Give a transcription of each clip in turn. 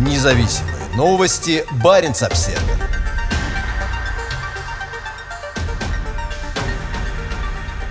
Независимые новости. Барин обсерва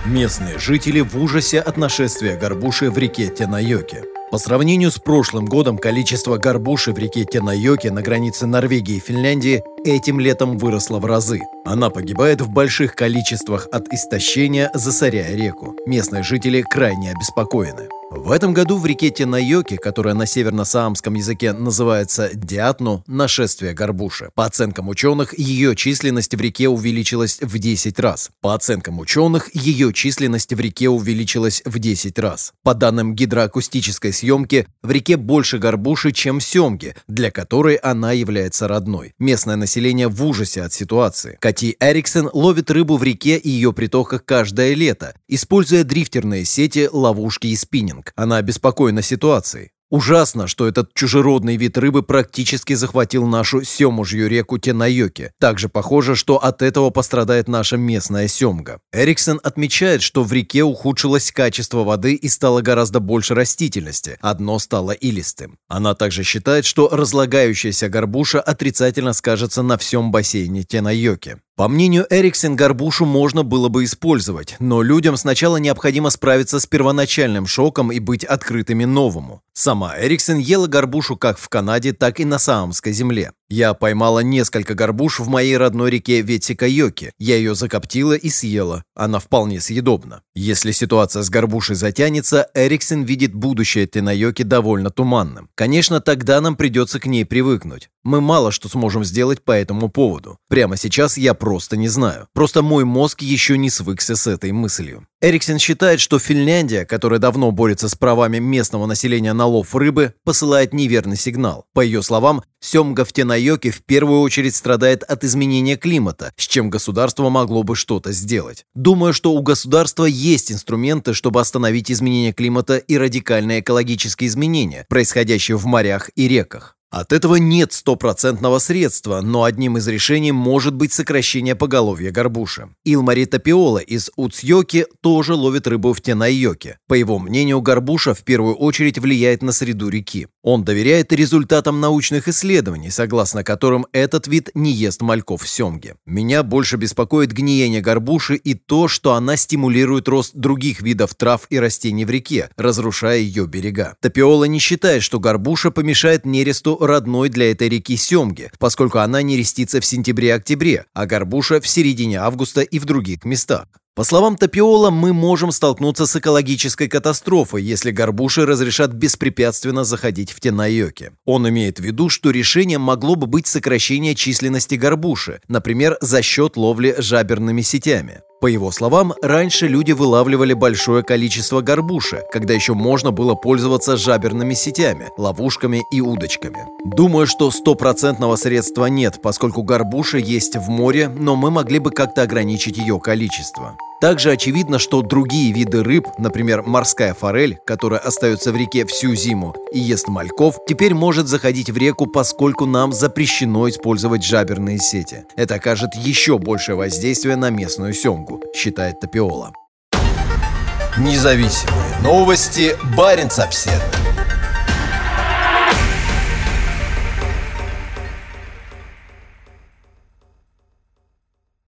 Местные жители в ужасе от нашествия горбуши в реке Тенайоке. По сравнению с прошлым годом количество горбуши в реке Тенайоке на границе Норвегии и Финляндии этим летом выросло в разы. Она погибает в больших количествах от истощения, засоряя реку. Местные жители крайне обеспокоены. В этом году в реке Тенайоки, которая на северно-саамском языке называется Диатну, нашествие горбуши. По оценкам ученых, ее численность в реке увеличилась в 10 раз. По оценкам ученых, ее численность в реке увеличилась в 10 раз. По данным гидроакустической съемки, в реке больше горбуши, чем семги, для которой она является родной. Местное население в ужасе от ситуации. Кати Эриксон ловит рыбу в реке и ее притоках каждое лето, используя дрифтерные сети, ловушки и спиннинг. Янг. Она обеспокоена ситуацией. Ужасно, что этот чужеродный вид рыбы практически захватил нашу семужью реку Тенайоки. Также похоже, что от этого пострадает наша местная семга. Эриксон отмечает, что в реке ухудшилось качество воды и стало гораздо больше растительности. Одно стало илистым. Она также считает, что разлагающаяся горбуша отрицательно скажется на всем бассейне Тенайоки. По мнению Эриксон, горбушу можно было бы использовать, но людям сначала необходимо справиться с первоначальным шоком и быть открытыми новому. Сама Эриксон ела горбушу как в Канаде, так и на Саамской земле. Я поймала несколько горбуш в моей родной реке Ветсикайоки. Я ее закоптила и съела. Она вполне съедобна. Если ситуация с горбушей затянется, Эриксон видит будущее Тенайоки довольно туманным. Конечно, тогда нам придется к ней привыкнуть. Мы мало что сможем сделать по этому поводу. Прямо сейчас я просто не знаю. Просто мой мозг еще не свыкся с этой мыслью. Эриксон считает, что Финляндия, которая давно борется с правами местного населения на лов рыбы, посылает неверный сигнал. По ее словам, семга в Тенайоке в первую очередь страдает от изменения климата, с чем государство могло бы что-то сделать. Думаю, что у государства есть инструменты, чтобы остановить изменение климата и радикальные экологические изменения, происходящие в морях и реках. От этого нет стопроцентного средства, но одним из решений может быть сокращение поголовья горбуши. Илмари Тапиола из Уцьёки тоже ловит рыбу в Тенайоке. По его мнению, горбуша в первую очередь влияет на среду реки. Он доверяет результатам научных исследований, согласно которым этот вид не ест мальков семги. Меня больше беспокоит гниение горбуши и то, что она стимулирует рост других видов трав и растений в реке, разрушая ее берега. Тапиола не считает, что горбуша помешает нересту родной для этой реки Семги, поскольку она не рестится в сентябре-октябре, а горбуша в середине августа и в других местах. По словам Тапиола, мы можем столкнуться с экологической катастрофой, если горбуши разрешат беспрепятственно заходить в Тенайоке. Он имеет в виду, что решением могло бы быть сокращение численности горбуши, например, за счет ловли жаберными сетями. По его словам, раньше люди вылавливали большое количество горбуши, когда еще можно было пользоваться жаберными сетями, ловушками и удочками. Думаю, что стопроцентного средства нет, поскольку горбуша есть в море, но мы могли бы как-то ограничить ее количество. Также очевидно, что другие виды рыб, например, морская форель, которая остается в реке всю зиму и ест мальков, теперь может заходить в реку, поскольку нам запрещено использовать жаберные сети. Это окажет еще большее воздействие на местную семгу, считает Тапиола. Независимые новости. Барин обседный.